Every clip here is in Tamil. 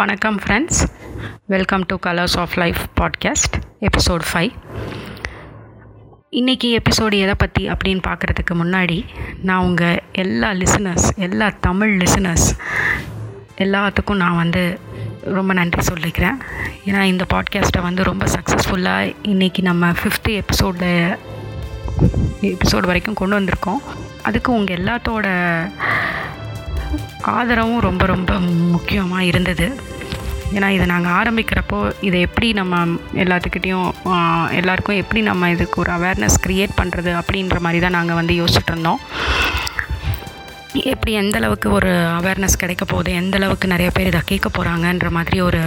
வணக்கம் friends welcome to colours of life podcast episode five இன்றைக்கி எபிசோடு எதை பற்றி அப்படின்னு பார்க்குறதுக்கு முன்னாடி நான் உங்கள் எல்லா லிசனர்ஸ் எல்லா தமிழ் லிசனர்ஸ் எல்லாத்துக்கும் நான் வந்து ரொம்ப நன்றி சொல்லிக்கிறேன். ஏன்னா இந்த பாட்காஸ்ட்டை வந்து ரொம்ப சக்ஸஸ்ஃபுல்லாக இன்றைக்கி நம்ம ஃபிஃப்த்து எபிசோடில் எபிசோடு வரைக்கும் கொண்டு வந்திருக்கோம். அதுக்கு உங்கள் எல்லாத்தோட ஆதரவும் ரொம்ப ரொம்ப முக்கியமாக இருந்தது. ஏன்னா இதை நாங்கள் ஆரம்பிக்கிறப்போ இதை எப்படி நம்ம எல்லாத்துக்கிட்டேயும் எல்லாருக்கும் எப்படி நம்ம இதுக்கு ஒரு அவேர்னஸ் க்ரியேட் பண்ணுறது அப்படின்ற மாதிரி தான் நாங்கள் வந்து யோசிச்சுட்டு இருந்தோம். எப்படி எந்த அளவுக்கு ஒரு அவேர்னஸ் கிடைக்க போகுது எந்த அளவுக்கு நிறைய பேர் இதை கேட்க போகிறாங்கன்ற மாதிரி ஒரு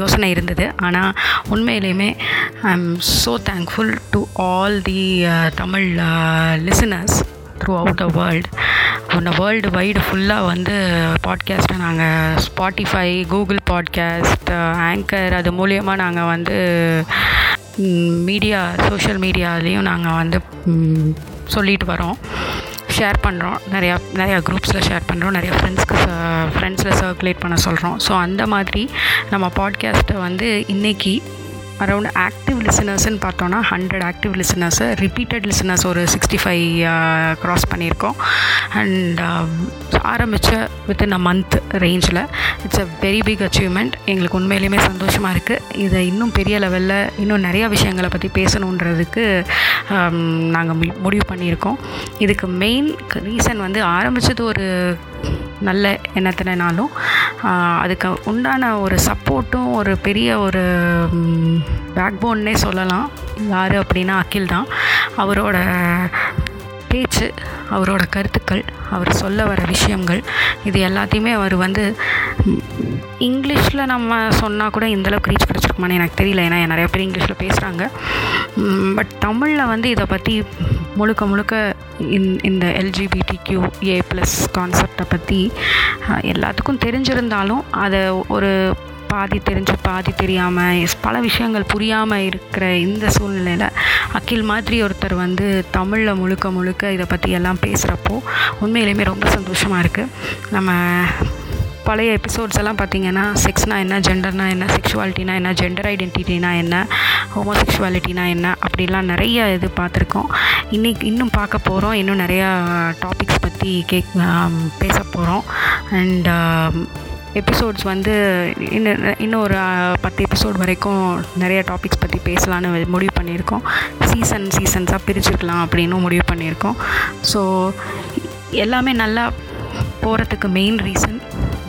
யோசனை இருந்தது. ஆனால் உண்மையிலையுமே I am so thankful to all the Tamil uh, listeners throughout the world ஒன்று வேர்ல்டு வைடு ஃபுல்லாக வந்து பாட்காஸ்ட்டை நாங்கள் ஸ்பாட்டிஃபை கூகுள் பாட்காஸ்ட் ஆங்கர் அது மூலியமாக நாங்கள் வந்து மீடியா சோஷியல் மீடியாலேயும் நாங்கள் வந்து சொல்லிட்டு வரோம். ஷேர் பண்ணுறோம் நிறையா நிறையா குரூப்ஸில் ஷேர் பண்ணுறோம் நிறையா ஃப்ரெண்ட்ஸ்க்கு ஃப்ரெண்ட்ஸில் சர்க்குலேட் பண்ண சொல்கிறோம் ஸோ அந்த மாதிரி நம்ம பாட்காஸ்ட்டை வந்து இன்றைக்கி அரௌண்ட் ஆக்டிவ் லிசனர்ஸ்ன்னு பார்த்தோன்னா hundred active listeners repeated listeners ஒரு சிக்ஸ்டி ஃபைவ் க்ராஸ் பண்ணியிருக்கோம். அண்ட் ஆரம்பித்த வித்தின் அ மந்த் ரேஞ்சில் it's a very big achievement எங்களுக்கு உண்மையிலேயுமே சந்தோஷமாக இருக்குது இதை இன்னும் பெரிய லெவலில் இன்னும் நிறையா விஷயங்களை பற்றி பேசணுன்றதுக்கு நாங்கள் முடிவு பண்ணியிருக்கோம். இதுக்கு மெயின் ரீசன் வந்து ஆரம்பித்தது ஒரு நல்ல எண்ணத்தினாலும் அதுக்கு உண்டான ஒரு சப்போர்ட்டும் ஒரு பெரிய ஒரு பேக் போன்னே சொல்லலாம். யார் அப்படின்னா அகில் தான். அவரோட பேச்சு அவரோட கருத்துக்கள் அவர் சொல்ல வர விஷயங்கள் இது எல்லாத்தையுமே அவர் வந்து இங்கிலீஷில் நம்ம சொன்னால் கூட இந்தளவுக்கு ரீச் கிடச்சிருக்குமான்னு எனக்கு தெரியல. ஏன்னா நிறைய பேர் இங்கிலீஷில் பேசுகிறாங்க பட் தமிழில் வந்து இதை பற்றி முழுக்க முழுக்க இந் இந்த எல்ஜிபிடி கியூ ஏ ப்ளஸ் கான்செப்டை பற்றி எல்லாத்துக்கும் தெரிஞ்சிருந்தாலும் அதை ஒரு பாதி தெரிஞ்சு பாதி தெரியாமல் பல விஷயங்கள் புரியாமல் இருக்கிற இந்த சூழ்நிலையில் அகில் மாதிரி ஒருத்தர் வந்து தமிழில் முழுக்க முழுக்க இதை பற்றி எல்லாம் பேசுகிறப்போ உண்மையிலேயுமே ரொம்ப சந்தோஷமாக இருக்குது நம்ம பழைய எபிசோட்ஸ் எல்லாம் பார்த்திங்கன்னா செக்ஸ்னால் என்ன ஜெண்டர்னா என்ன செக்ஷுவாலிட்டினா என்ன ஜெண்டர் ஐடென்டிட்டினா என்ன ஹோமோசெக்ஷுவாலிட்டினா என்ன அப்படிலாம் நிறைய இது பார்த்துருக்கோம் இன்றைக்கி இன்னும் பார்க்க போகிறோம் இன்னும் நிறையா டாபிக்ஸ் பற்றி கேக் பேச போகிறோம் அண்ட் எபிசோட்ஸ் வந்து இன்னும் இன்னும் ஒரு பத்து எபிசோட் வரைக்கும் நிறைய டாபிக்ஸ் பற்றி பேசலான்னு முடிவு பண்ணியிருக்கோம். சீசன் சீசன்ஸாக பிரிச்சுருக்கலாம் அப்படின்னு முடிவு பண்ணியிருக்கோம். ஸோ எல்லாமே நல்லா போகிறதுக்கு மெயின் ரீசன்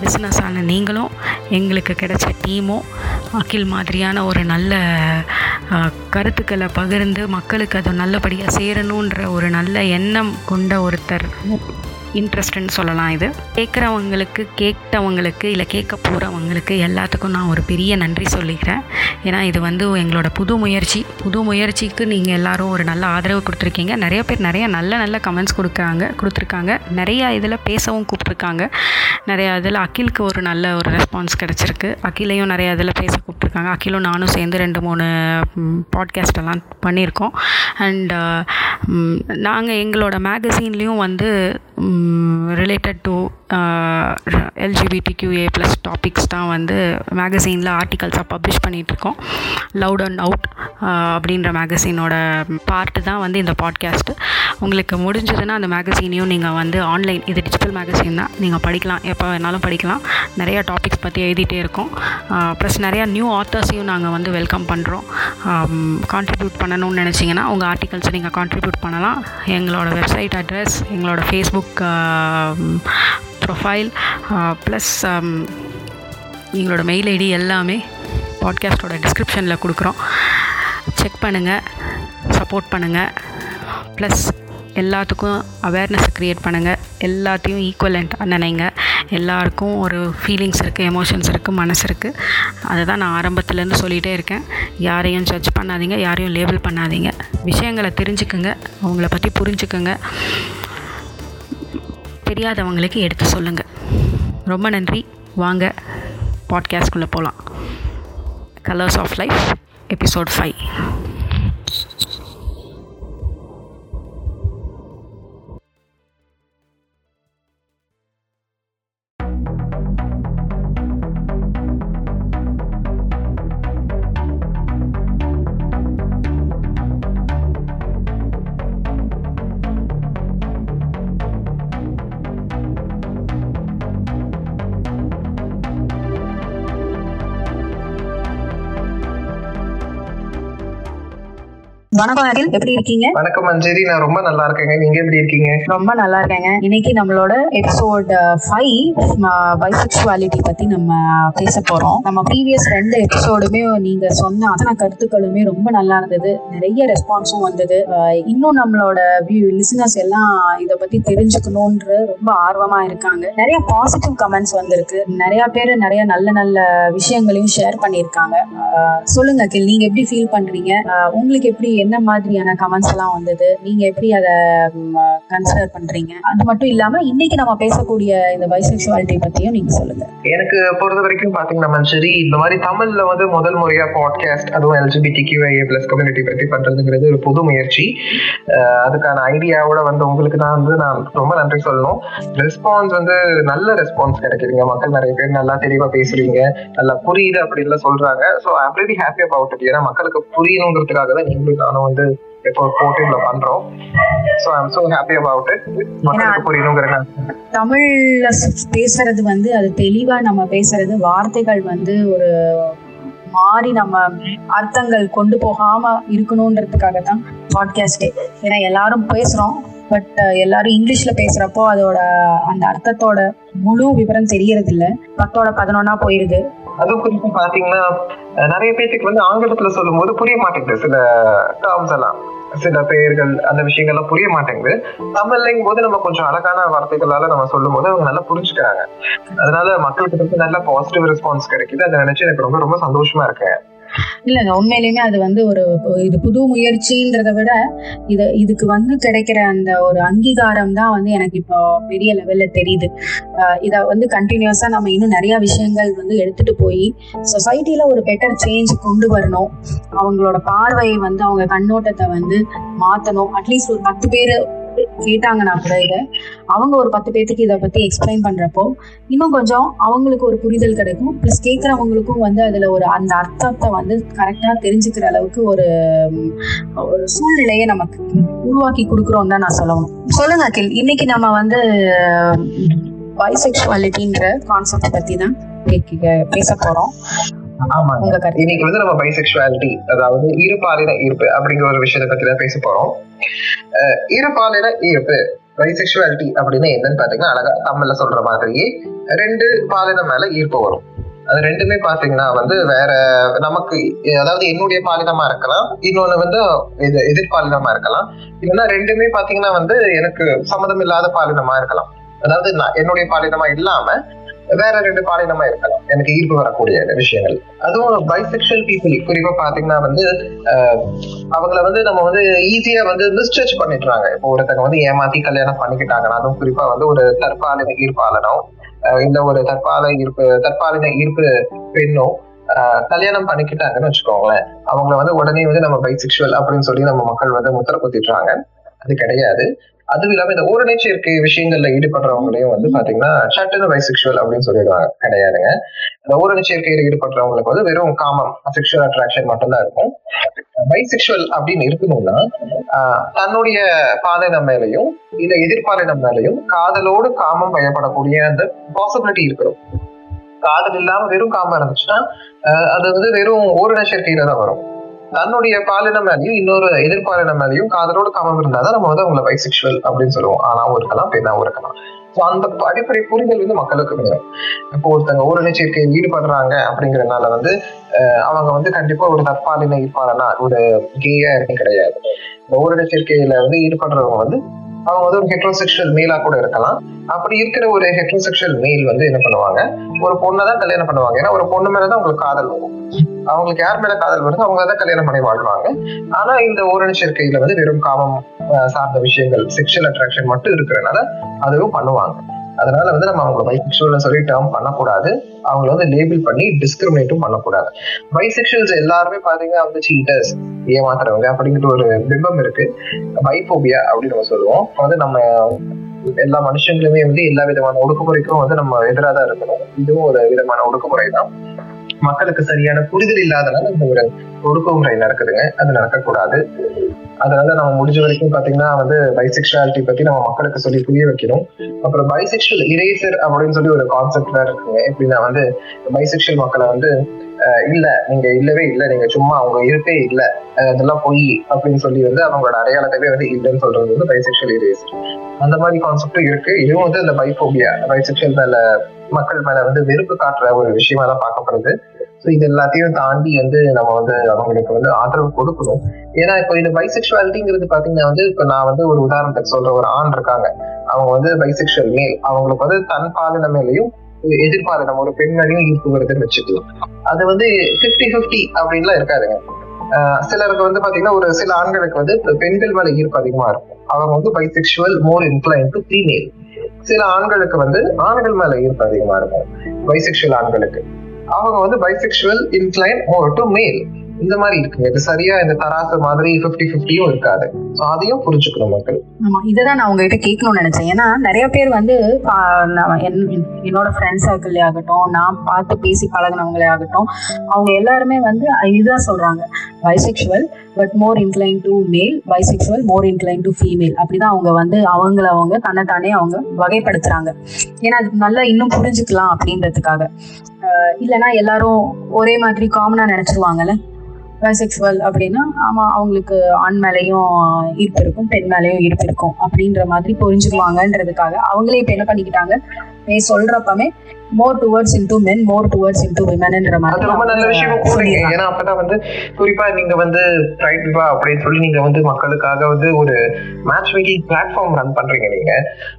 பிஸ்னஸான நீங்களும் எங்களுக்கு கிடைச்ச டீமும் அகில் மாதிரியான ஒரு நல்ல கருத்துக்களை பகிர்ந்து மக்களுக்கு அது நல்லபடியாக சேரணுன்ற ஒரு நல்ல எண்ணம் கொண்ட ஒருத்தர் இன்ட்ரெஸ்ட்டுன்னு சொல்லலாம் இது. கேட்குறவங்களுக்கு கேட்டவங்களுக்கு இல்லை கேட்க போகிறவங்களுக்கு எல்லாத்துக்கும் நான் ஒரு பெரிய நன்றி சொல்லிக்கிறேன். ஏன்னா இது வந்து எங்களோட புது முயற்சி. புது முயற்சிக்கு நீங்கள் எல்லோரும் ஒரு நல்ல ஆதரவு கொடுத்துருக்கீங்க. நிறைய பேர் நிறைய நல்ல நல்ல கமெண்ட்ஸ் கொடுக்குறாங்க கொடுத்துருக்காங்க. நிறையா இதில் பேசவும் கூப்பிட்ருக்காங்க நிறையா இதில் அகிலுக்கு ஒரு நல்ல ஒரு ரெஸ்பான்ஸ் கிடச்சிருக்கு. அகிலையும் நிறையா இதில் பேச கூப்பிட்ருக்காங்க அகிலும் நானும் சேர்ந்து ரெண்டு மூணு பாட்காஸ்டெல்லாம் பண்ணியிருக்கோம். அண்ட் நாங்கள் எங்களோட மேகசீன்லேயும் வந்து related to LGBTQA plus topics தான் வந்து மேகசீனில் ஆர்டிகல்ஸாக பப்ளிஷ் பண்ணிகிட்ருக்கோம் லவுட் அண்ட் அவுட் அப்படின்ற மேகசீனோட பார்ட்டு தான் வந்து இந்த பாட்காஸ்ட்டு உங்களுக்கு முடிஞ்சதுன்னா அந்த மேகசீனையும் நீங்கள் வந்து ஆன்லைன் இது டிஜிட்டல் மேகசீன் தான். நீங்கள் படிக்கலாம் எப்போ வேணாலும் படிக்கலாம். நிறையா டாபிக்ஸ் பற்றி எழுதிட்டே இருக்கோம். ப்ளஸ் நிறையா நியூ ஆத்தர்ஸையும் நாங்கள் வந்து வெல்கம் பண்ணுறோம் கான்ட்ரிபியூட் பண்ணணும்னு நினச்சிங்கன்னா உங்கள் ஆர்டிகல்ஸை நீங்கள் கான்ட்ரிபியூட் பண்ணலாம். எங்களோட வெப்சைட் அட்ரஸ் எங்களோட Facebook profile plus uh, um, எங்களோட மெயில் ஐடி எல்லாமே பாட்காஸ்ட்டோட டிஸ்கிரிப்ஷனில் கொடுக்குறோம். செக் பண்ணுங்கள் சப்போர்ட் பண்ணுங்கள் ப்ளஸ் எல்லாத்துக்கும் அவேர்னஸ் க்ரியேட் பண்ணுங்கள் எல்லாத்தையும் ஈக்குவலண்ட் நினைங்க எல்லாருக்கும் ஒரு ஃபீலிங்ஸ் இருக்குது எமோஷன்ஸ் இருக்குது மனசு இருக்குது அதை தான் நான் ஆரம்பத்துலேருந்து சொல்லிகிட்டே இருக்கேன். யாரையும் ஜட்ஜ் பண்ணாதீங்க யாரையும் லேபிள் பண்ணாதீங்க. விஷயங்களை தெரிஞ்சுக்குங்க அவங்கள பற்றி புரிஞ்சுக்குங்க. தெரியாதவங்களுக்கு எடுத்து சொல்லுங்கள் ரொம்ப நன்றி. வாங்க பாட்காஸ்ட்குள்ளே போகலாம் colours of life episode five வணக்கம் அகில் எப்படி இருக்கீங்க? வணக்கம் மஞ்சரி நான் ரொம்ப நல்லா இருக்கேங்க. நீங்க எப்படி இருக்கீங்க? ரொம்ப நல்லா இருக்கேங்க. இன்னைக்கு நம்மளோட எபிசோட் ஃபைவ் பைசெக்சுவாலிட்டி பத்தி நம்ம பேச போறோம். நம்ம ப்ரீவியஸ் ரெண்டு எபிசோடுமே நீங்க சொன்ன அத்தனை கருத்துக்களுமே ரொம்ப நல்லா இருந்தது. நிறைய ரெஸ்பான்ஸும் வந்தது. இன்னும் நம்மளோட லிசனர்ஸ் எல்லாம் இதை பத்தி தெரிஞ்சுக்கணும்ன்ற ரொம்ப ஆர்வமா இருக்காங்க. நிறைய பாசிட்டிவ் கமெண்ட்ஸ் வந்திருக்கு. நிறைய பேர் நிறைய நல்ல நல்ல விஷயங்களையும் ஷேர் பண்ணியிருக்காங்க. சொல்லுங்க அகில் நீங்க எப்படி ஃபீல் பண்றீங்க? உங்களுக்கு எப்படி என்ன என்ன மாதிரியான கமெண்ட்ஸ் எல்லாம் வந்தது? நீங்க எப்படி அதை கன்சிடர் பண்றீங்க? அது மட்டும் இல்லாம இன்னைக்கு நம்ம பேசக்கூடிய இந்த பைசெக்சுவாலிட்டி பத்தியும் நீங்க சொல்லுங்க. எனக்கு பொறுத்த வரைக்கும் பாத்தீங்கன்னா மஞ்சரி இந்த மாதிரி தமிழ்ல வந்து முதல் முறையா பாட்காஸ்ட் அதுவும் எல்ஜிபிடி கியூஐஏ பிளஸ் கம்யூனிட்டி பத்தி பண்றதுங்கிறது ஒரு புது முயற்சி. அதுக்கான ஐடியாவோட வந்து உங்களுக்கு தான் வந்து நான் ரொம்ப நன்றி சொல்லணும். ரெஸ்பான்ஸ் வந்து நல்ல ரெஸ்பான்ஸ் கிடைக்குதுங்க. மக்கள் நிறைய பேர் நல்லா தெளிவா பேசுறீங்க. நல்லா புரியுது அப்படின்னு சொல்றாங்க. So I'm very happy about it ஏன்னா மக்களுக்கு புரியணுங்கிறதுக்காக தான் நீங்களும் நானும் வந்து இப்போ போட்டு பண்றோம். So I'm so happy about it மக்களுக்கு புரியணுங்கிற தமிழ்ல பேசுறது வந்து அது தெளிவா நம்ம பேசுறது வார்த்தைகள் வந்து ஒரு மாறி நம்ம அர்த்தங்கள் கொண்டு போகாம இருக்கணுன்றதுக்காக தான் பாட்காஸ்டே ஏன்னா எல்லாரும் பேசுறோம் பட் எல்லாரும் இங்கிலீஷ்ல பேசுறப்போ அதோட அந்த அர்த்தத்தோட முழு விவரம் தெரியறது இல்லை பத்தோட பதினொன்னா போயிருது. அது குறித்து பாத்தீங்கன்னா நிறைய பேத்துக்கு வந்து ஆங்கிலத்துல சொல்லும் போது புரிய மாட்டேங்குது. சில டேர்ம்ஸ் எல்லாம் சில பெயர்கள் அந்த விஷயங்கள்லாம் புரிய மாட்டேங்குது. தமிழ்லங்கும் போது நம்ம கொஞ்சம் அழகான வார்த்தைகளால நம்ம சொல்லும் போது அவங்க நல்லா புரிஞ்சுக்கிறாங்க. அதனால மக்களுக்கு வந்து நல்ல பாசிட்டிவ் ரெஸ்பான்ஸ் கிடைக்குது. அதை நினைச்சு எனக்கு ரொம்ப ரொம்ப சந்தோஷமா இருக்கேன் இல்லைங்க உண்மையிலுமே அது வந்து ஒரு இது புது முயற்சின்றதை விட இது இதுக்கு வந்து கிடைக்கிற அந்த ஒரு அங்கீகாரம் தான் வந்து எனக்கு இப்போ பெரிய லெவல்ல தெரியுது. இதை வந்து கண்டினியூஸா நம்ம இன்னும் நிறைய விஷயங்கள் வந்து எடுத்துட்டு போய் சொசைட்டில ஒரு பெட்டர் சேஞ்ச் கொண்டு வரணும். அவங்களோட பார்வையை வந்து அவங்க கண்ணோட்டத்தை வந்து மாத்தணும். அட்லீஸ்ட் ஒரு பத்து பேர் கேட்டாங்கன்னா கூட இதை அவங்க ஒரு பத்து பேர்த்துக்கு இதை பத்தி எக்ஸ்பிளைன் பண்றப்போ இன்னும் கொஞ்சம் அவங்களுக்கு ஒரு புரிதல் கிடைக்கும். ப்ளஸ் கேட்குறவங்களுக்கும் வந்து அதுல ஒரு அந்த அர்த்தத்தை வந்து கரெக்டா தெரிஞ்சுக்கிற அளவுக்கு ஒரு ஒரு சூழ்நிலையை நமக்கு உருவாக்கி கொடுக்குறோம் தான் நான் சொல்லணும். சொல்லுங்க அகில் இன்னைக்கு நம்ம வந்து பைசெக்சுவாலிட்டின்ற கான்செப்ட் பத்தி தான் பேச போறோம். இன்னைக்கு வந்து நம்ம பைசெக்சுவாலிட்டி அதாவது இருபாலின ஈர்ப்பு அப்படிங்கிற ஒரு விஷயத்தை பத்தி தான் பேச போறோம். இருபாலின ஈர்ப்பு பைசெக்சுவாலிட்டி அப்படின்னு என்னன்னு பாத்தீங்கன்னா அழகா தமிழ்ல சொல்ற மாதிரியே ரெண்டு பாலினம் மேல ஈர்ப்பு வரும். அது ரெண்டுமே பாத்தீங்கன்னா வந்து வேற நமக்கு அதாவது என்னுடைய பாலினமா இருக்கலாம் இன்னொன்னு வந்து இது எதிர்பாலினமா இருக்கலாம். இல்லைன்னா ரெண்டுமே பாத்தீங்கன்னா வந்து எனக்கு சம்மதம் இல்லாத பாலினமா இருக்கலாம். அதாவது என்னுடைய பாலினமா இல்லாம வேற ரெண்டு பாலினமா இருக்கலாம். எனக்கு ஈர்ப்பு வரக்கூடிய விஷயங்கள். அதுவும் பைசெக்ஷுவல் பீப்புள் குறிப்பா பாத்தீங்கன்னா வந்து அஹ், அவங்கள வந்து நம்ம வந்து ஈஸியா வந்து மிஸ்டச் பண்ணிடுறாங்க. இப்போ ஒருத்தங்க வந்து ஏமாத்தி கல்யாணம் பண்ணிக்கிட்டாங்கன்னா அதுவும் குறிப்பா வந்து ஒரு தற்பாலின ஈர்ப்பாளனோ அஹ், இல்ல ஒரு தற்பால ஈர்ப்பு தற்பாலின ஈர்ப்பு பெண்ணோ கல்யாணம் பண்ணிக்கிட்டாங்கன்னு வச்சுக்கோங்களேன். அவங்கள வந்து உடனே வந்து நம்ம பைசெக்ஷுவல் அப்படின்னு சொல்லி நம்ம மக்கள் வந்து முத்திர குத்திடுறாங்க. அது கிடையாது. அதுவும் இல்லாம இந்த ஓரணை சேர்க்கை விஷயங்கள்ல ஈடுபடுறவங்களையும் வந்து பாத்தீங்கன்னா சட்டுன்னு பைசெக்சுவல் அப்படின்னு சொல்லிடுவாங்க. கிடையாதுங்க. இந்த ஓரணை சேர்க்கையில ஈடுபடுறவங்களுக்கு வந்து வெறும் காமம் செக்ஷுவல் அட்ராக்ஷன் மட்டும்தான் இருக்கும். பைசெக்சுவல் அப்படின்னு இருக்கணும்னா தன்னுடைய பாலினம் மேலையும் இல்ல எதிர்பாலினம் மேலையும் காதலோடு காமம் பயப்படக்கூடிய அந்த பாசிபிலிட்டி இருக்கணும். காதல் இல்லாம வெறும் காமம் இருந்துச்சுன்னா அது வந்து வெறும் ஓரின சேர்க்கையில தான் வரும். தன்னுடைய பாலின மேலேயும் இன்னொரு எதிர்பாலின மேலேயும் காதலோடு காமம் இருந்தாதான் நம்ம வந்து அவங்களை பைசெக்சுவல் அப்படின்னு சொல்லுவோம். ஆனாவும் இருக்கலாம் பெண்ணாவும் இருக்கலாம். ஸோ அந்த அடிப்படை புரிதல் வந்து மக்களுக்கு வேணும். இப்போ ஒருத்தங்க ஓரின சேர்க்கையில் ஈடுபடுறாங்க அப்படிங்கறதுனால வந்து அவங்க வந்து கண்டிப்பா ஒரு தற்பாலின ஈடுபாடனா ஒரு கேயா கிடையாது. இந்த ஓரின சேர்க்கையில வந்து ஈடுபடுறவங்க வந்து அவங்க வந்து ஒரு ஹெட்ரோசெக்ஷுவல் மேலா கூட இருக்கலாம். அப்படி இருக்கிற ஒரு ஹெட்ரோசெக்ஷுவல் மேல் வந்து என்ன பண்ணுவாங்க? ஒரு பொண்ணை தான் கல்யாணம் பண்ணுவாங்க. ஏன்னா ஒரு பொண்ணு மேலதான் உங்களுக்கு காதல் வரும். அவங்களுக்கு யார் மேல காதல் வருதோ அவங்க தான் கல்யாணம் பண்ணி வாழ்வாங்க. ஆனா இந்த ஓரண சேர்க்கையில வந்து வெறும் காமம் அஹ், சார்ந்த விஷயங்கள் செக்ஷுவல் அட்ராக்ஷன் மட்டும் இருக்கிறனால அதுவும் பண்ணுவாங்க. அதனால வந்து நம்ம அவங்க பைசெக்சுவல் சொல்லி டேர்ம் பண்ணக்கூடாது. அவங்கள வந்து லேபிள் பண்ணி டிஸ்கிரிமினேட்டும் பண்ணக்கூடாது. பைசெக்சுவல்ஸ் எல்லாருமே பாத்தீங்கன்னா வந்து சீட்டர்ஸ் ஏமாத்துறவங்க அப்படிங்கிற ஒரு பிம்பம் இருக்கு. பைபோபியா அப்படின்னு நம்ம சொல்லுவோம். வந்து நம்ம எல்லா மனுஷங்களுமே வந்து எல்லா விதமான ஒடுக்குமுறைக்கும் வந்து நம்ம எதிராக தான் இருக்கணும். இதுவும் ஒரு விதமான ஒடுக்குமுறை தான் மக்களுக்கு சரியான புரிதல் இல்லாதனால இந்த ஒரு ஒடுக்குமுறை நடக்குதுங்க. அது நடக்கக்கூடாது. அதனால நம்ம முடிஞ்ச வரைக்கும் பாத்தீங்கன்னா வந்து பைசெக்சுவாலிட்டி பத்தி நம்ம மக்களுக்கு சொல்லி புரிய வைக்கணும். அப்புறம் பைசெக்சுவல் இரேசர் அப்படின்னு சொல்லி ஒரு கான்செப்ட் வேற இருக்குங்க. எப்படின்னா வந்து பைசெக்சுவல் மக்களை வந்து இல்ல நீங்க இல்லவே இல்ல நீங்க சும்மா அவங்க இருப்பே இல்ல அதெல்லாம் பொய் அப்படின்னு சொல்லி வந்து அவங்களோட அடையாளத்தவே வந்து இல்லைன்னு சொல்றது வந்து பைசெக்சுவல் இரேசர் அந்த மாதிரி கான்செப்டும் இருக்கு. இதுவும் வந்து அந்த பைபோபியா பைசெக்சுவல் மேல மக்கள் மேல வந்து வெறுப்பு காட்டுற ஒரு விஷயமா தான் பார்க்கப்படுது. ஸோ இது எல்லாத்தையும் தாண்டி வந்து நம்ம வந்து அவங்களுக்கு வந்து ஆதரவு கொடுக்கணும். ஏன்னா இப்போ இந்த பைசெக்சுவாலிட்டிங்கிறது பாத்தீங்கன்னா வந்து இப்போ நான் வந்து ஒரு உதாரணத்துக்கு சொல்ற ஒரு ஆண் இருக்காங்க. அவங்க வந்து பைசெக்சுவல் மேல் அவங்களுக்கு வந்து தன் பாலின மேலையும் எதிர்பாலினம் ஒரு பெண் மேலையும் ஈர்ப்பு வருதுன்னு வச்சுக்கலாம் அது வந்து பிப்டி ஃபிஃப்டி அப்படின்லாம் இருக்காதுங்க ஆஹ் சிலருக்கு வந்து பாத்தீங்கன்னா ஒரு சில ஆண்களுக்கு வந்து பெண்கள் மேல ஈர்ப்பு அதிகமா இருக்கும். அவங்க வந்து bisexual more incline to female சில ஆண்களுக்கு வந்து ஆண்கள் மேல ஈர்ப்பு அதிகமா இருக்கும். பைசெக்சுவல் ஆண்களுக்கு. அவங்க வந்து பைசெக்ஷுவல் இன்க்ளைன் மோர் டு மேல் இந்த மாதிரி இருக்கு. இது சரியா இந்த தராசு மாதிரி பிப்டி பிப்டியும் இருக்காது. ஸோ அதையும் புரிஞ்சுக்கணும் மக்கள். ஆமா இதுதான் நான் உங்ககிட்ட கேட்கணும்னு நினைச்சேன். ஏன்னா நிறைய பேர் வந்து பா- என்- என்னோட ஃப்ரெண்ட்ஸ் சர்க்கிள்லே ஆகட்டும் நான் பார்த்து பேசி பழகினவங்களே ஆகட்டும் அவங்க எல்லாருமே வந்து இதுதான் சொல்றாங்க. Bisexual but more incline to male bisexual more incline to female அப்படிதான் அவங்க வந்து அவங்கள அவங்க தன்னைத்தானே அவங்க வகைப்படுத்துறாங்க. ஏன்னா அது நல்லா இன்னும் புரிஞ்சுக்கலாம் அப்படின்றதுக்காக. இல்லைன்னா எல்லாரும் ஒரே மாதிரி காமனா நினைச்சிருவாங்கல்ல? பைசெக்சுவல் அப்படின்னா ஆமா அவங்களுக்கு ஆண் மேலேயும் ஈர்ப்பு இருக்கும் பெண் மேலேயும் ஈர்ப்பு இருக்கும். அப்படின்ற மாதிரி புரிஞ்சுக்குவாங்கன்றதுக்காக அவங்களே இப்ப என்ன பண்ணிக்கிட்டாங்க? நீ சொல்றப்பமே more towards into men more towards into விமன்ன்ற மாதிரி ரொம்ப நல்ல கூடுங்க சொல்லிடுறாங்க. ஏன்னா அப்பதான் வந்து குறிப்பா நீங்க வந்து ரைட் விவா அப்படின்னு சொல்லி நீங்க வந்து மக்களுக்காக வந்து ஒரு மேட்ச் மேக்கிங் பிளாட்ஃபார்ம் ரன் பண்றீங்க நீங்க.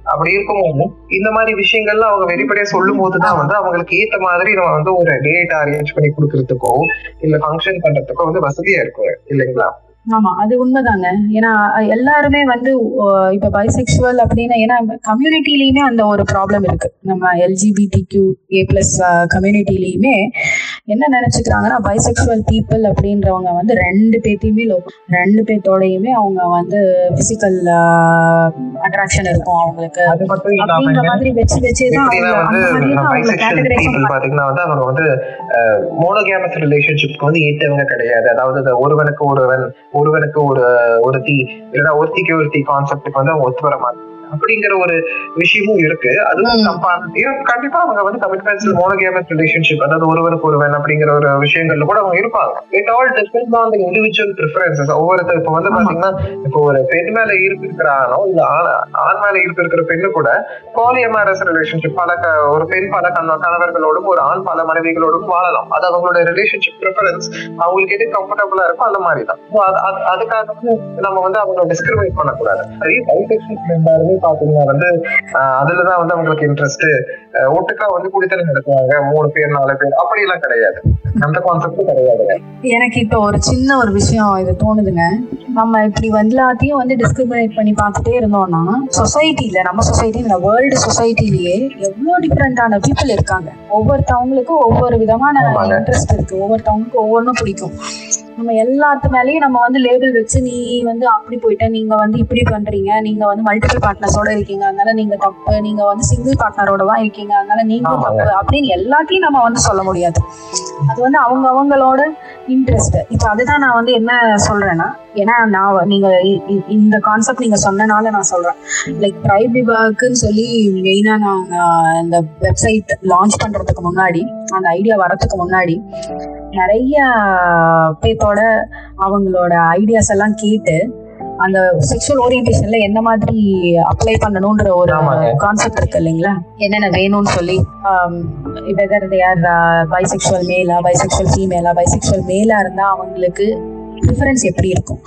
அப்படி இருக்கும்போது இந்த மாதிரி விஷயங்கள்லாம் அவங்க வெளிப்படையா சொல்லும் போதுதான் வந்து அவங்களுக்கு ஏத்த மாதிரி நம்ம வந்து ஒரு டேட் அரேஞ்ச் பண்ணி கொடுக்கறதுக்கோ இல்ல ஃபங்க்ஷன் பண்றதுக்கோ வந்து வசதியா இருக்கும் இல்லைங்களா? ஆமா அது உண்மைதாங்க. ஏன்னா எல்லாருமே வந்து இப்ப பைசெக்சுவல் அப்படின்னு ஏன்னா கம்யூனிட்டிலயுமே அந்த ஒரு ப்ராப்ளம் இருக்கு. நம்ம எல்ஜிபிடி கியூ ஏ பிளஸ் கம்யூனிட்டிலயுமே என்ன நினைச்சுக்கிறாங்கன்னா பைசெக்சுவல் பீப்புள் அப்படின்றவங்க வந்து ரெண்டு love- ரெண்டு பேர்த்தோடையுமே அவங்க வந்து பிசிக்கல் அட்ராக்ஷன் இருக்கும் அவங்களுக்கு. அது மட்டும் அப்படின்ற மாதிரி வச்சு வச்சே பாத்தீங்கன்னா வந்து அவங்க வந்து மோனோகேமஸ் ரிலேஷன்ஷிப்க்கு வந்து ஏத்தவங்க கிடையாது. அதாவது ஒருவனுக்கு ஒருவன் ஒருவனுக்கு ஒரு ஒருத்தி இல்லைன்னா ஒருத்திக்கு ஒருத்தி கான்செப்டுக்கு வந்து அவங்க ஒத்து வர மாட்டாங்க. அப்படிங்கிற ஒரு விஷயமும் இருக்கு. அதுவும் ம். தப்பான இரு- கண்டிப்பா அவங்க வந்து கமிட்மெண்ட்ஸ் மோனோகேமஸ் ரிலேஷன்ஷிப் அதாவது ஒருவனுக்கு ஒருவன் அப்படிங்கிற ஒரு விஷயங்கள்ல கூட அவங்க இருப்பாங்க. It all depends on the individual preferences ஒவ்வொருத்தர் இப்போ வந்து. பாத்தீங்கன்னா இப்போ ஒரு பெண் மேல ஈர்ப்பு இருக்கிற ஆணோ இல்ல ஆண் மேல ஈர்ப்பு இருக்கிற பெண்ணு கூட பாலியமாரஸ் ரிலேஷன்ஷிப் பல ஒரு பெண் பல கண- கணவர்களோடும் ஒரு ஆண் பல மனைவிகளோடும் வாழலாம். அது அவங்களோட ரிலேஷன்ஷிப் ப்ரிஃபரன்ஸ் அவங்களுக்கு எது கம்ஃபர்டபுளா இருக்கோ அந்த மாதிரி தான் அதுக்காக நம்ம வந்து அவங்களை டிஸ்கிரிமினேட் பண்ணக்கூடாது. அதே பைசெக்ஷன் எல்லாருமே பாத்தீங்கன்னா வந்து அதுலதான் வந்து அவங்களுக்கு இன்ட்ரெஸ்ட் ஒட்டுக்கா வந்து குடித்தனம் நடத்துவாங்க. மூணு பேர் நாலு பேர். அப்படி எல்லாம் கிடையாது. அந்த கான்செப்டும் கிடையாதுங்க எனக்கு இப்போ ஒரு சின்ன ஒரு விஷயம் இது தோணுதுங்க. நம்ம இப்படி எல்லாத்தையும் வந்து டிஸ்கிரிமினேட் பண்ணி பார்த்துட்டே இருந்தோம்னா சொசைட்டில நம்ம சொசைட்டி இந்த வேர்ல்டு சொசைட்டிலேயே எவ்வளோ டிஃப்ரெண்டான பீப்புள் இருக்காங்க. ஒவ்வொருத்தவங்களுக்கும் ஒவ்வொரு விதமான. இன்ட்ரெஸ்ட் இருக்கு. ஒவ்வொருத்தவங்களுக்கும் ஒவ்வொன்றும் பிடிக்கும். நம்ம எல்லாத்து மேலேயும் நம்ம வந்து லேபிள் வச்சு நீ வந்து அப்படி போயிட்ட நீங்க வந்து இப்படி பண்றீங்க நீங்க வந்து மல்டிபிள் பார்ட்னர்ஸோட இருக்கீங்க அதனால நீங்க தப்பு நீங்க வந்து சிங்கிள் பார்ட்னரோட தான் இருக்கீங்க அதனால நீங்களும். தப்பு அப்படின்னு எல்லாத்தையும் நம்ம வந்து சொல்ல முடியாது. அது வந்து அவங்க அவங்களோட இன்ட்ரெஸ்ட் இப்போ அதுதான் நான் வந்து என்ன சொல்றேன்னா ஏன்னா நான் நீங்க இந்த கான்செப்ட் நீங்க சொன்னனால நான் சொல்றேன். லைக் பிரைட் விபாக்குன்னு சொல்லி மெயினா நாங்க இந்த வெப்சைட் லான்ச் பண்றதுக்கு முன்னாடி அந்த ஐடியா வரதுக்கு முன்னாடி நிறைய பேத்தோட அவங்களோட ஐடியாஸ் எல்லாம் கேட்டு அந்த செக்ஷுவல் ஓரியன்டேஷன்ல என்ன மாதிரி அப்ளை பண்ணணும்ன்ற ஒரு. கான்செப்ட் இருக்கு இல்லைங்களா என்னென்ன வேணும்னு சொல்லி வெதர் தே ஆர் பைசெக்சுவல் மேலா பைசெக்சுவல் ஃபீமேலா பைசெக்சுவல் மேலா இருந்தா அவங்களுக்கு ப்ரிஃபரன்ஸ் எப்படி இருக்கும்?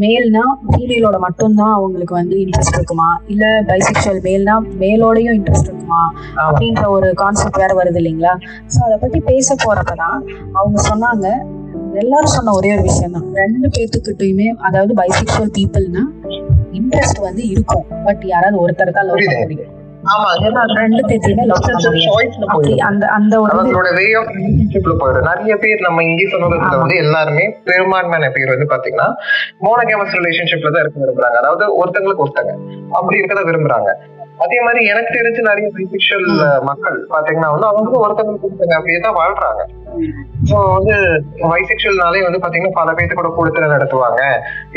மேல்னா ஃபீமேலோட மட்டும்தான் அவங்களுக்கு வந்து இன்ட்ரெஸ்ட் இருக்குமா? இல்ல பைசெக்சுவல் மேல்னா மேலோடையும் இன்ட்ரெஸ்ட் இருக்குமா. அப்படின்ற ஒரு கான்செப்ட் வேற வருது இல்லைங்களா? ஸோ அதை பத்தி பேச போறப்பதான் அவங்க சொன்னாங்க எல்லாரும் சொன்ன ஒரே ஒரு விஷயம் தான் ரெண்டு பேர்த்துக்கிட்டையுமே அதாவது பைசெக்சுவல் பீப்புள்னா இன்ட்ரெஸ்ட் வந்து இருக்கும். பட் யாராவது ஒருத்தர் தான் லவ் பண்ண. முடியும். ரெண்டு பேர்த்தையுமே லவ் பண்ண முடியும் சாய்ஸ்ல அப்படி போயிடும். அந்த அந்த ஒரு இது அவங்களோட வே ஆஃப் ரிலேஷன்ஷிப்ல போயிடும். நிறைய பேர் நம்ம இங்கே சொன்னதுல வந்து எல்லாருமே பெரும்பான்மையான பேர் வந்து பாத்தீங்கன்னா மோனோகேமஸ் ரிலேஷன்ஷிப்ல தான் இருக்க விரும்புறாங்க. அதாவது ஒருத்தங்களுக்கு ஒருத்தங்க. அப்படி இருக்கத விரும்புறாங்க. அதே மாதிரி எனக்கு தெரிஞ்சு நிறைய பைசெக்சுவல் மக்கள் பாத்தீங்கன்னா வந்து அவங்க ஒருத்தங்களுக்கு ஒருத்தங்க அப்படியே தான் வாழ்றாங்க. ஸோ வந்து பைசெக்சுவல்னாலே வந்து பாத்தீங்கன்னா பல பேர்த்து கூட கொடுத்துல நடத்துவாங்க.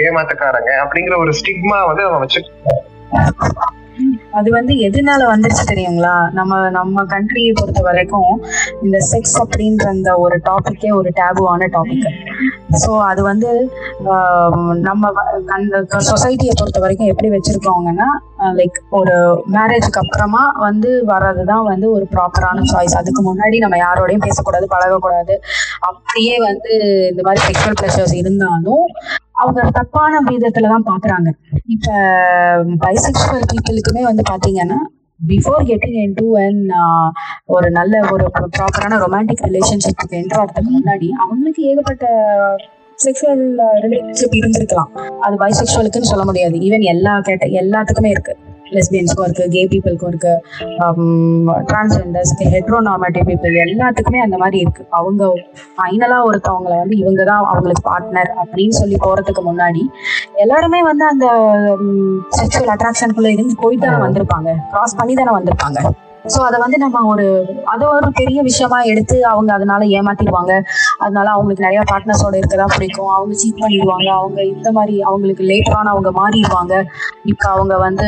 ஏமாத்தக்காரங்க அப்படிங்கிற ஒரு ஸ்டிக்மா வந்து நம்ம வச்சு அது வந்து எதனால வந்துச்சு தெரியுங்களா? நம்ம நம்ம கண்ட்ரியை பொறுத்த வரைக்கும் இந்த செக்ஸ் அப்படின்ற அந்த ஒரு டாபிக்கே ஒரு டேபுவான டாபிக் ஸோ அது வந்து நம்ம அந்த சொசைட்டியை பொறுத்த வரைக்கும் எப்படி வச்சுருக்கோங்கன்னா லைக் ஒரு மேரேஜுக்கு அப்புறமா வந்து வர்றது தான் வந்து ஒரு ப்ராப்பரான சாய்ஸ் அதுக்கு முன்னாடி நம்ம யாரோடையும் பேசக்கூடாது பழகக்கூடாது. அப்படியே வந்து இந்த மாதிரி செக்ஷுவல் ப்ரெஷர்ஸ் இருந்தாலும் அவங்க தப்பான விதத்துல தான் பாக்குறாங்க. இப்ப பைசெக்சுவல் பீப்புளுக்குமே வந்து பாத்தீங்கன்னா before getting into and ஒரு நல்ல ஒரு ப்ராப்பரான ரொமான்டிக் ரிலேஷன்ஷிப்புக்கு என்ட்ரு ஆகிறதுக்கு முன்னாடி அவங்களுக்கு ஏகப்பட்ட செக்ஷுவல் ரிலேஷன்ஷிப் uh, இருந்திருக்கலாம். அது பைசெக்ஷுவலுக்குன்னு சொல்ல முடியாது. ஈவன் எல்லா கேட்ட எல்லாத்துக்குமே இருக்கு. லெஸ்பியன்ஸ்க்கும் இருக்கு கே பீப்புளுக்கும் இருக்கு டிரான்ஸ்ஜெண்டர்ஸ்க்கு ஹெட்ரோநார்மேட்டிவ் பீப்புள் எல்லாத்துக்குமே அந்த மாதிரி இருக்கு. அவங்க ஃபைனலா ஒருத்தவங்களை வந்து இவங்க தான் அவங்களுக்கு பார்ட்னர் அப்படின்னு சொல்லி போறதுக்கு முன்னாடி எல்லாருமே வந்து அந்த செக்ஷுவல் அட்ராக்ஷனுக்குள்ள இருந்து போயிட்டு தானே வந்திருப்பாங்க. கிராஸ் பண்ணி தானே வந்திருப்பாங்க. ஸோ அதை வந்து நம்ம ஒரு அதை ஒரு பெரிய விஷயமா எடுத்து அவங்க அதனால ஏமாத்திடுவாங்க. அதனால அவங்களுக்கு நிறைய பார்ட்னர்ஸோட இருக்கதா பிடிக்கும். அவங்க சீட் பண்ணிடுவாங்க. அவங்க இந்த மாதிரி அவங்களுக்கு லேட்டரான அவங்க மாறிடுவாங்க. இப்போ அவங்க வந்து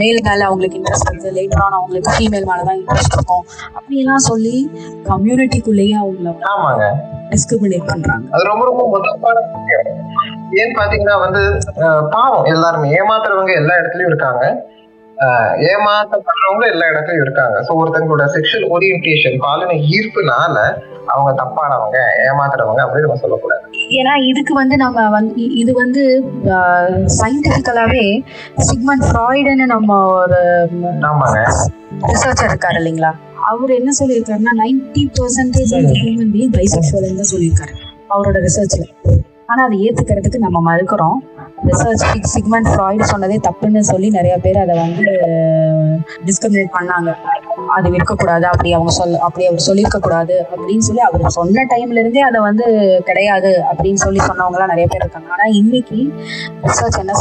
மேல் மேல அவங்களுக்கு இன்ட்ரெஸ்ட் இருக்கு. லேட்டரான அவங்களுக்கு ஃபீமேல் மேல தான் இன்ட்ரெஸ்ட் இருக்கும். அப்படியெல்லாம் சொல்லி கம்யூனிட்டிக்குள்ளேயே அவங்கள டிஸ்கிரிமினேட் பண்றாங்க. அது ரொம்ப ரொம்ப விஷயம். ஏன்னு பாத்தீங்கன்னா வந்து பாவம் எல்லாருமே ஏமாத்துறவங்க எல்லா இடத்துலயும் இருக்காங்க. ஏமாத்தப்படுறவங்க எல்லா இடத்துலயும் இருக்காங்க. சோ ஒருத்தங்களோட செக்ஷுவல் ஓரியன்டேஷன் பாலின ஈர்ப்புனால அவங்க தப்பானவங்க ஏமாத்துறவங்க அப்படின்னு நம்ம சொல்லக்கூடாது. ஏன்னா இதுக்கு வந்து நம்ம வந்து இது வந்து சயின்டிபிக்கலாவே சிக்மண்ட் ஃப்ராய்டுன்னு நம்ம ஒரு ஆமாங்க. ரிசர்ச்சர் இருக்காரு இல்லைங்களா? அவர் என்ன சொல்லியிருக்காருன்னா ninety percentage human being bisexual தான் சொல்லியிருக்காரு. அவரோட ரிசர்ச்ல ஆனா அதை ஏத்துக்கிறதுக்கு நம்ம மறுக்கிறோம். ரிசர்ச் சிக்மண்ட் ஃப்ராய்டு சொன்னதே தப்புன்னு சொல்லி நிறைய பேர் அதை வந்து டிஸ்கிரிமினேட் பண்ணாங்க. அது இருக்கக்கூடாது அப்படி அவங்க சொல்ல அப்படி அவர் சொல்லியிருக்க கூடாது அப்படின்னு சொல்லி அவர் சொன்ன டைம்ல இருந்தே அதை வந்து கிடையாது அப்படின்னு சொல்லி சொன்னவங்க எல்லாம் நிறைய பேர் இருக்காங்க. ஆனா இன்னைக்கு ரிசர்ச் என்ன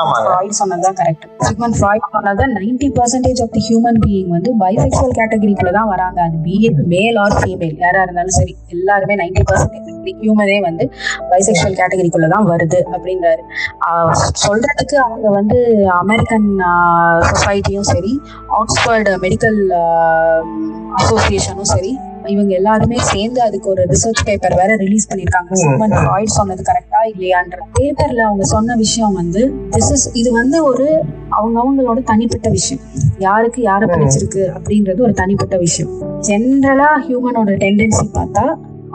ஆமாங்க. ஃப்ராய்ட் சொன்னதுதான் கரெக்ட் சிக்மண்ட் ஃப்ராய்ட் சொன்னது ninety percentage of the human being வந்து பைசெக்சுவல் கேட்டகரிக்குள்ள தான் வராங்க. அது பிஎட் மேல் ஆர் ஃபீமேல் யாரா இருந்தாலும் சரி எல்லாருமே நைன்டி பர்சன்டேஜ் ஹியூமனே வந்து பைசெக்சுவல் கேட்டகரிக்குள்ள தான் வருது அப்படின்றாரு. சொல்றதுக்கு அவங்க வந்து அமெரிக்கன் சொசைட்டியும் சரி ஆக்ஸ்போர்டு மெடிக்கல் அசோசியேஷனும் சரி இவங்க எல்லாருமே சேர்ந்து அதுக்கு ஒரு ரிசர்ச் பேப்பர் வேற ரிலீஸ் பண்ணிருக்காங்க ம். சிக்மண்ட் ஃப்ராய்ட் சொன்னது கரெக்டா இல்லையான்ற பேப்பர்ல அவங்க சொன்ன விஷயம் வந்து திஸ் இஸ் இது வந்து ஒரு அவங்க அவங்களோட தனிப்பட்ட விஷயம் யாருக்கு யாரை. பிடிச்சிருக்கு அப்படின்றது ஒரு தனிப்பட்ட விஷயம் ஜென்ரலா ஹியூமனோட டெண்டன்சி பார்த்தா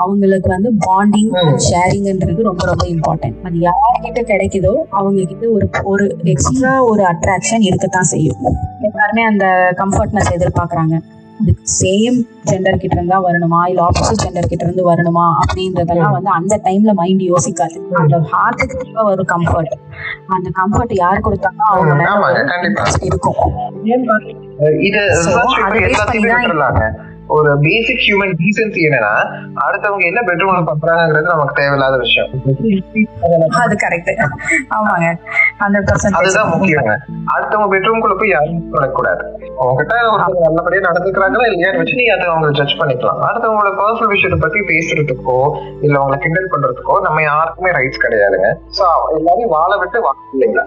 அவங்களுக்கு வந்து பாண்டிங். ஷேரிங்ன்றது ரொம்ப ரொம்ப இம்பார்ட்டன்ட் அது யார்கிட்ட கிடைக்குதோ அவங்க கிட்ட ஒரு ஒரு எக்ஸ்ட்ரா ஒரு அட்ராக்ஷன் இருக்கத்தான் செய்யும். எல்லாருமே அந்த கம்ஃபர்ட்னஸ் எதிர்பார்க்கறாங்க. அதுக்கு சேம் ஜெண்டர் கிட்ட இருந்தா வரணுமா? இல்ல ஆப்போசிட் ஜெண்டர் கிட்ட இருந்து வரணுமா? அப்படின்றதெல்லாம் வந்து அந்த டைம்ல மைண்ட் யோசிக்காது. அந்த ஹார்ட்டுக்கு தேவை ஒரு கம்ஃபர்ட் அந்த கம்ஃபர்ட் யார் கொடுத்தாலும் அவங்க இருக்கும். ஒரு பேசிக் ஹியூமன் டீசன்சி என்னன்னா அடுத்தவங்க என்ன பெட்ரூம்ல பண்றாங்கிறது நமக்கு தேவையில்லாத விஷயம். அது கரெக்ட் ஆமாங்க. அதுதான் முக்கியங்க. அடுத்தவங்க பெட்ரூம்குள்ள போய் யாரும் தொடக்கூடாது. உங்ககிட்ட ஒருத்தவங்க நல்லபடியா நடந்துக்கிறாங்களா இல்லையான்னு வச்சு நீங்க அதை அவங்களை ஜட்ஜ் பண்ணிக்கலாம். அடுத்தவங்களோட பர்சனல் விஷயத்தை பத்தி பேசுறதுக்கோ இல்ல அவங்களை கிண்டல் பண்றதுக்கோ நம்ம யாருக்குமே ரைட்ஸ் கிடையாதுங்க. சோ எல்லாரையும் வாழ விட்டு வாழ இல்லைங்களா?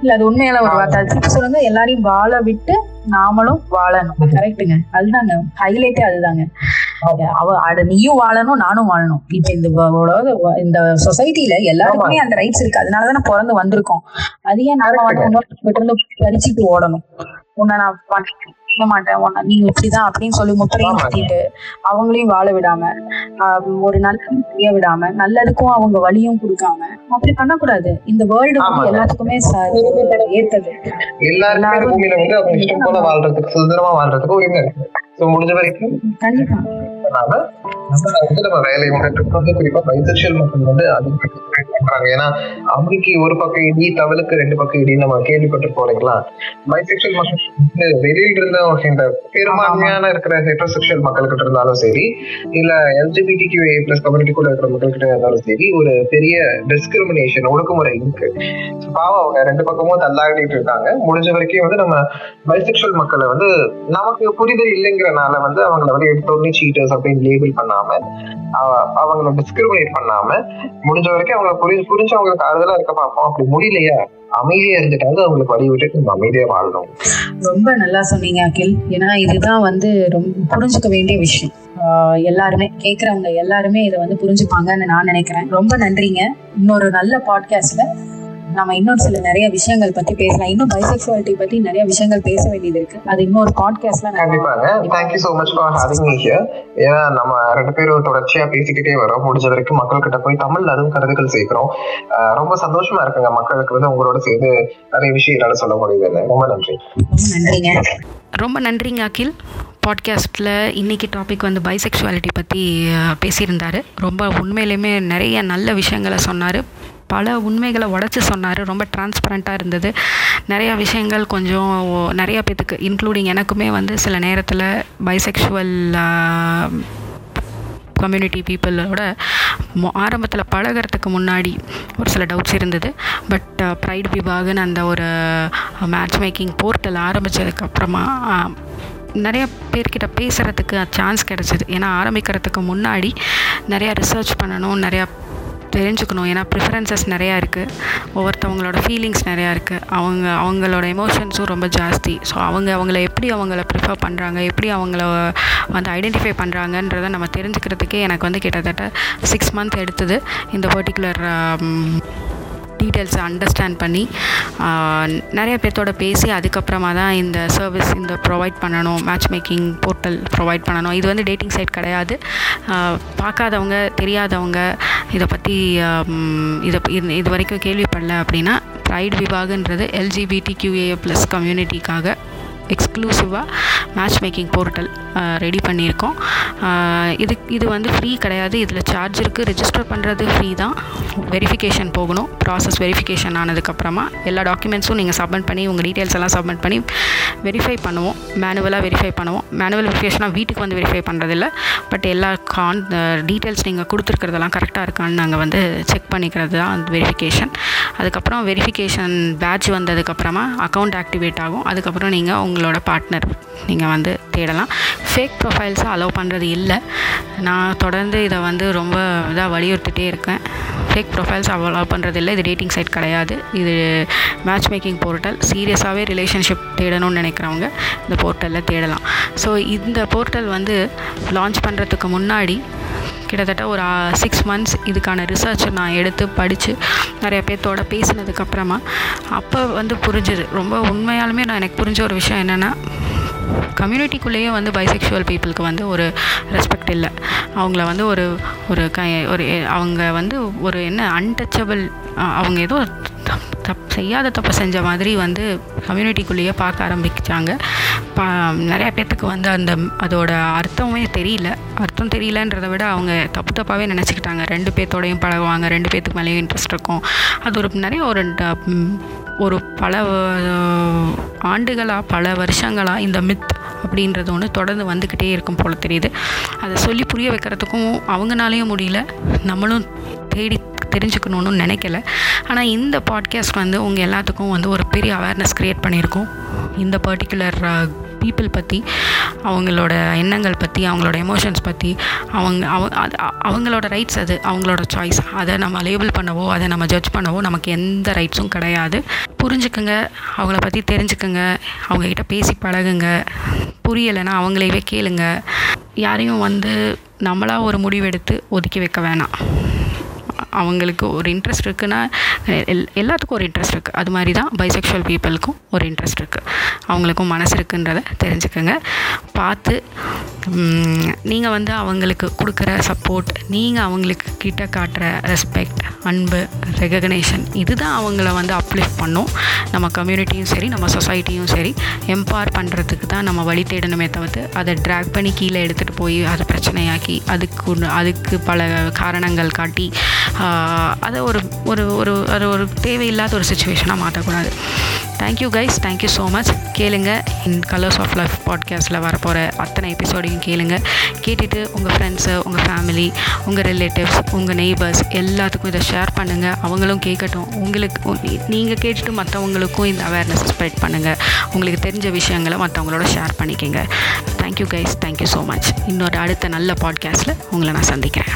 இல்ல அது உண்மையான ஒரு வார்த்தை. சொல்லுங்க எல்லாரையும் வாழ விட்டு நாமளும் வாழணும். கரெக்ட்டுங்க. அதுதாங்க. ஹைலைட்டே அதுதாங்க. அவ அட நீயும் வாழணும் நானும் வாழணும். இப்ப இந்த உலக இந்த சொசைட்டில எல்லாருக்குமே அந்த ரைட்ஸ் இருக்கு. அதனாலதான் பிறந்து வந்திருக்கோம். அது ஏன் நாம வந்து இருந்து பறிச்சுட்டு ஓடணும்? உன்னை நான் பண்ண மாட்டேன். உன்னை நீ இப்படிதான் அப்படின்னு சொல்லி முத்திரையும் குத்திட்டு அவங்களையும் வாழ விடாம ஒரு நல்லது செய்ய விடாம நல்லதுக்கும் அவங்க வழியும் கொடுக்காம அப்படி பண்ணக்கூடாது. இந்த வேர்ல்டு வந்து. எல்லாத்துக்குமே ஏத்தது. எல்லாருமே இந்த எல்லாரும் பூமியில வந்து அவங்க இஷ்டம் போல வாழ்றதுக்கு சுதந்திரமா வாழ்றதுக்கு உரிமை இருக்கு. சோ முடிஞ்ச வரைக்கும் அதனால நம்ம வந்து நம்ம வேலையை வந்துட்டு வந்து குறிப்பா பைசெக்சுவல் மக்கள் வந்து அதிகமாக பண்றாங்க. ஏன்னா அம்பிக்கு ஒரு பக்கம் இடி தவளுக்கு ரெண்டு பக்கம் இடி நம்ம கேள்விப்பட்டு போறீங்களா பைசெக்சுவல் மக்கள் வந்து வெளியில இருந்த இந்த பெரும்பான்மையான இருக்கிற ஹெட்ரோசெக்சுவல் மக்கள்கிட்ட இருந்தாலும் சரி இல்ல எல்ஜிபிடி கியூ ஏ பிளஸ் கம்யூனிட்டிக்குள்ள இருக்கிற மக்கள்கிட்ட இருந்தாலும் சரி ஒரு பெரிய டிஸ்கிரிமினேஷன் ஒடுக்குமுறை இருக்கு. பாவம் அவங்க ரெண்டு பக்கமும் தள்ளாடிட்டு இருக்காங்க. முடிஞ்ச வரைக்கும் வந்து நம்ம பைசெக்சுவல் மக்களை வந்து நமக்கு புரிதல் இல்லைங்கிறனால வந்து அவங்கள வந்து எடுத்தோடனே சீட்டர்ஸ் அப்படின்னு லேபிள் பண்ணாம அவங்கள டிஸ்கிரிமினேட் பண்ணாம முடிஞ்ச வரைக்கும் அவங்கள புரிஞ்சு புரிஞ்சவங்களுக்கு ஆறுதலா இருக்க பார்ப்போம். அப்படி முடியலையா அமைதியா இருந்துட்டாங்க அவங்களுக்கு வழி விட்டு நம்ம அமைதியா வாழணும். ரொம்ப நல்லா சொன்னீங்க அகில். ஏன்னா இதுதான் வந்து ரொம்ப புரிஞ்சுக்க வேண்டிய விஷயம். எல்லாருமே கேட்கறவங்க எல்லாருமே இதை வந்து புரிஞ்சுப்பாங்கன்னு நான் நினைக்கிறேன். ரொம்ப நன்றிங்க. இன்னொரு நல்ல பாட்காஸ்ட்ல நம்ம இன்னும் சில நிறைய விஷயங்கள் பத்தி பேசலாம். இன்னும் பைசெக்சுவாலிட்டி பத்தி நிறைய விஷயங்கள் பேச வேண்டியது இருக்கு. அது இன்னொரு பாட்காஸ்ட்ல கண்டிப்பாங்க thank you so much for having me here ஏன்னா நம்ம ரெண்டு பேரும் தொடர்ச்சியா பேசிக்கிட்டே வரோம். முடிஞ்ச வரைக்கும் மக்கள் கிட்ட போய் தமிழ்ல அதுவும் கருத்துக்கள் சேர்க்கிறோம். ரொம்ப சந்தோஷமா இருக்குங்க. மக்களுக்கு வந்து உங்களோட சேர்ந்து நிறைய விஷயம் சொல்ல முடியுது ரொம்ப நன்றி. ரொம்ப நன்றிங்க. ரொம்ப நன்றிங்க அகில். பாட்காஸ்ட்டில் இன்றைக்கி டாபிக் வந்து பைசெக்சுவாலிட்டி பற்றி பேசியிருந்தார். ரொம்ப உண்மையிலுமே நிறைய நல்ல விஷயங்களை சொன்னார். பல உண்மைகளை உடச்சி சொன்னார். ரொம்ப டிரான்ஸ்பரண்ட்டாக இருந்தது. நிறையா விஷயங்கள் கொஞ்சம் நிறையா பேத்துக்கு இன்க்ளூடிங் எனக்குமே வந்து சில நேரத்தில் பைசெக்ஷுவல் கம்யூனிட்டி பீப்புளோட ஆரம்பத்தில் பழகிறதுக்கு முன்னாடி ஒரு சில டவுட்ஸ் இருந்தது. பட் ப்ரைட் விபாகுன்னு அந்த ஒரு மேட்ச் மேக்கிங் போர்ட்டல் ஆரம்பித்ததுக்கப்புறமா நிறைய பேர்கிட்ட பேசுகிறதுக்கு சான்ஸ் கிடச்சிது. ஏன்னா ஆரம்பிக்கிறதுக்கு முன்னாடி நிறையா ரிசர்ச் பண்ணணும் நிறையா தெரிஞ்சுக்கணும். ஏன்னா ப்ரிஃபரன்சஸ் நிறையா இருக்குது ஒவ்வொருத்தவங்களோட ஃபீலிங்ஸ் நிறையா இருக்குது அவங்க அவங்களோட எமோஷன்ஸும் ரொம்ப ஜாஸ்தி. ஸோ அவங்க அவங்கள எப்படி அவங்கள ப்ரிஃபர் பண்ணுறாங்க எப்படி அவங்கள வந்து ஐடென்டிஃபை பண்ணுறாங்கன்றதை நம்ம தெரிஞ்சுக்கிறதுக்கே எனக்கு வந்து கிட்டத்தட்ட சிக்ஸ் மந்த் எடுத்தது. இந்த பர்டிகுலர் டீட்டெயில்ஸை அண்டர்ஸ்டாண்ட் பண்ணி நிறைய பேர்த்தோட பேசி அதுக்கப்புறமா தான் இந்த சர்வீஸ் இந்த ப்ரொவைட் பண்ணணும் மேட்ச் மேக்கிங் போர்ட்டல் ப்ரொவைட் பண்ணணும். இது வந்து டேட்டிங் சைட் கிடையாது. பார்க்காதவங்க தெரியாதவங்க இதை பற்றி இதை இது வரைக்கும் கேள்விப்படல அப்படின்னா ப்ரைட் விபாகன்றது எல்ஜிபிடி கியூஏ ப்ளஸ் கம்யூனிட்டிக்காக எக்ஸ்க்ளூசிவாக மேட்ச் மேக்கிங் போர்ட்டல் ரெடி பண்ணியிருக்கோம். இது இது வந்து ஃப்ரீ கிடையாது. இதில் சார்ஜ் இருக்குது ரெஜிஸ்டர் பண்ணுறது ஃப்ரீ தான். வெரிஃபிகேஷன் போகணும். ப்ராசஸ் வெரிஃபிகேஷன் ஆனதுக்கப்புறமா எல்லா டாக்குமெண்ட்ஸும் நீங்கள் சப்மிட் பண்ணி உங்கள் டீட்டெயில்ஸ் எல்லாம் சப்மிட் பண்ணி வெரிஃபை பண்ணுவோம். மேனுவலாக வெரிஃபை பண்ணுவோம். மேனுவல் வெரிஃபிகேஷனாக வீட்டுக்கு வந்து வெரிஃபை பண்ணுறதில்ல பட் எல்லா கான் டீட்டெயில்ஸ் நீங்கள் கொடுத்துருக்கிறதெல்லாம் கரெக்டாக இருக்கான்னு நாங்கள் வந்து செக் பண்ணிக்கிறது தான் அந்த வெரிஃபிகேஷன் அதுக்கப்புறம் வெரிஃபிகேஷன் பேட்ச் வந்ததுக்கப்புறமா அக்கௌண்ட் ஆக்டிவேட் ஆகும். அதுக்கப்புறம் நீங்கள் உங்களோட பார்ட்னர் நீங்கள் வந்து தேடலாம். ஃபேக் ப்ரொஃபைல்ஸை அலோவ் பண்ணுறது இல்லை. நான் தொடர்ந்து இதை வந்து ரொம்ப இதாக வலியுறுத்திட்டே இருக்கேன். ஃபேக் ப்ரொஃபைல்ஸ் அலோவ் பண்ணுறது இல்லை. இது டேட்டிங் சைட் கிடையாது. இது மேட்ச் மேக்கிங் போர்ட்டல் சீரியஸாகவே ரிலேஷன்ஷிப் தேடணும்னு நினைக்கிறவங்க இந்த போர்ட்டலில் தேடலாம். ஸோ இந்த போர்ட்டல் வந்து லான்ச் பண்ணுறதுக்கு முன்னாடி கிட்டத்தட்ட ஒரு சிக்ஸ் மந்த்ஸ் இதுக்கான ரிசர்ச்சை நான் எடுத்து படித்து நிறைய பேர்த்தோட பேசினதுக்கப்புறமா அப்போ வந்து புரிஞ்சுது. ரொம்ப உண்மையாலுமே நான் எனக்கு புரிஞ்ச ஒரு விஷயம் என்னென்னா கம்யூனிட்டிக்குள்ளேயே வந்து பைசெக்ஷுவல் பீப்புளுக்கு வந்து ஒரு ரெஸ்பெக்ட் இல்லை. அவங்கள வந்து ஒரு ஒரு க ஒரு அவங்க வந்து ஒரு என்ன அன்டச்சபிள் அவங்க ஏதோ தப் செய்யாத தப்பு செஞ்ச மாதிரி வந்து கம்யூனிட்டிக்குள்ளேயே பார்க்க ஆரம்பிச்சாங்க. பா நிறையா பேர்த்துக்கு வந்து அந்த அதோட அர்த்தமே தெரியல. அர்த்தம் தெரியலன்றதை விட அவங்க தப்பு தப்பாகவே நினச்சிக்கிட்டாங்க. ரெண்டு பேர்த்தோடையும் பழகுவாங்க ரெண்டு பேர்த்துக்கு மேலேயும் இன்ட்ரெஸ்ட் இருக்கும். அது ஒரு நிறைய ஒரு ஒரு பல ஆண்டுகளாக பல வருஷங்களாக இந்த மித் அப்படின்றது ஒன்று தொடர்ந்து வந்துக்கிட்டே இருக்கும் போல் தெரியுது. அதை சொல்லி புரிய வைக்கிறதுக்கும் அவங்களாலேயும் முடியல. நம்மளும் தேடி தெரிஞ்சுக்கணுன்னு நினைக்கல. ஆனால் இந்த பாட்காஸ்ட் வந்து உங்கள் எல்லாத்துக்கும் வந்து ஒரு பெரிய அவேர்னஸ் க்ரியேட் பண்ணியிருக்கோம். இந்த பர்டிகுலர் பீப்புள் பற்றி அவங்களோட எண்ணங்கள் பற்றி அவங்களோட எமோஷன்ஸ் பற்றி அவங்க அவ அது அவங்களோட ரைட்ஸ் அது அவங்களோட சாய்ஸ் அதை நம்ம லேபிள் பண்ணவோ அதை நம்ம ஜட்ஜ் பண்ணவோ நமக்கு எந்த ரைட்ஸும் கிடையாது. புரிஞ்சுக்குங்க அவங்கள பற்றி தெரிஞ்சுக்குங்க அவங்கக்கிட்ட பேசி பழகுங்க. புரியலைன்னா அவங்களையவே கேளுங்க. யாரையும் வந்து நம்மளாக ஒரு முடிவெடுத்து ஒதுக்கி வைக்க வேணாம். அவங்களுக்கு ஒரு இன்ட்ரெஸ்ட் இருக்குன்னா எல் எல்லாத்துக்கும் ஒரு இன்ட்ரெஸ்ட் இருக்குது அது மாதிரி தான் பைசெக்ஷுவல் பீப்புளுக்கும் ஒரு இன்ட்ரெஸ்ட் இருக்குது அவங்களுக்கும் மனசு இருக்குன்றத தெரிஞ்சுக்கோங்க. பார்த்து நீங்கள் வந்து அவங்களுக்கு கொடுக்குற சப்போர்ட் நீங்கள் அவங்களுக்கு கிட்ட காட்டுற ரெஸ்பெக்ட் அன்பு ரெகக்னேஷன் இதுதான் அவங்கள வந்து அப்லிஃப்ட் பண்ணும். நம்ம கம்யூனிட்டியும் சரி நம்ம சொசைட்டியும் சரி எம்பவர் பண்ணுறதுக்கு தான் நம்ம வழி தேடணுமே தவிர்த்து அதை ட்ராக் பண்ணி கீழே எடுத்துகிட்டு போய் அதை பிரச்சனையாக்கி அதுக்கு அதுக்கு பல காரணங்கள் காட்டி அதை ஒரு ஒரு ஒரு அது ஒரு தேவையில்லாத ஒரு சுச்சுவேஷனாக மாற்றக்கூடாது thank you guys thank you so much கேளுங்க. இன் கலர்ஸ் ஆஃப் லைஃப் பாட்காஸ்ட்டில் வரப்போகிற அத்தனை எபிசோடையும் கேளுங்க. கேட்டுட்டு உங்கள் ஃப்ரெண்ட்ஸு உங்கள் ஃபேமிலி உங்கள் ரிலேட்டிவ்ஸ் உங்கள் நெய்பர்ஸ் எல்லாத்துக்கும் இதை ஷேர் பண்ணுங்கள் அவங்களும் கேட்கட்டும். உங்களுக்கு நீங்கள் கேட்டுட்டு மற்றவங்களுக்கும் இந்த அவேர்னஸ் ஸ்ப்ரெட் பண்ணுங்கள் உங்களுக்கு தெரிஞ்ச விஷயங்களை மற்றவங்களோட ஷேர் பண்ணிக்கோங்க. Thank you guys thank you so much இன்னொரு அடுத்த நல்ல பாட்காஸ்ட்டில் உங்களை நான் சந்திக்கிறேன்.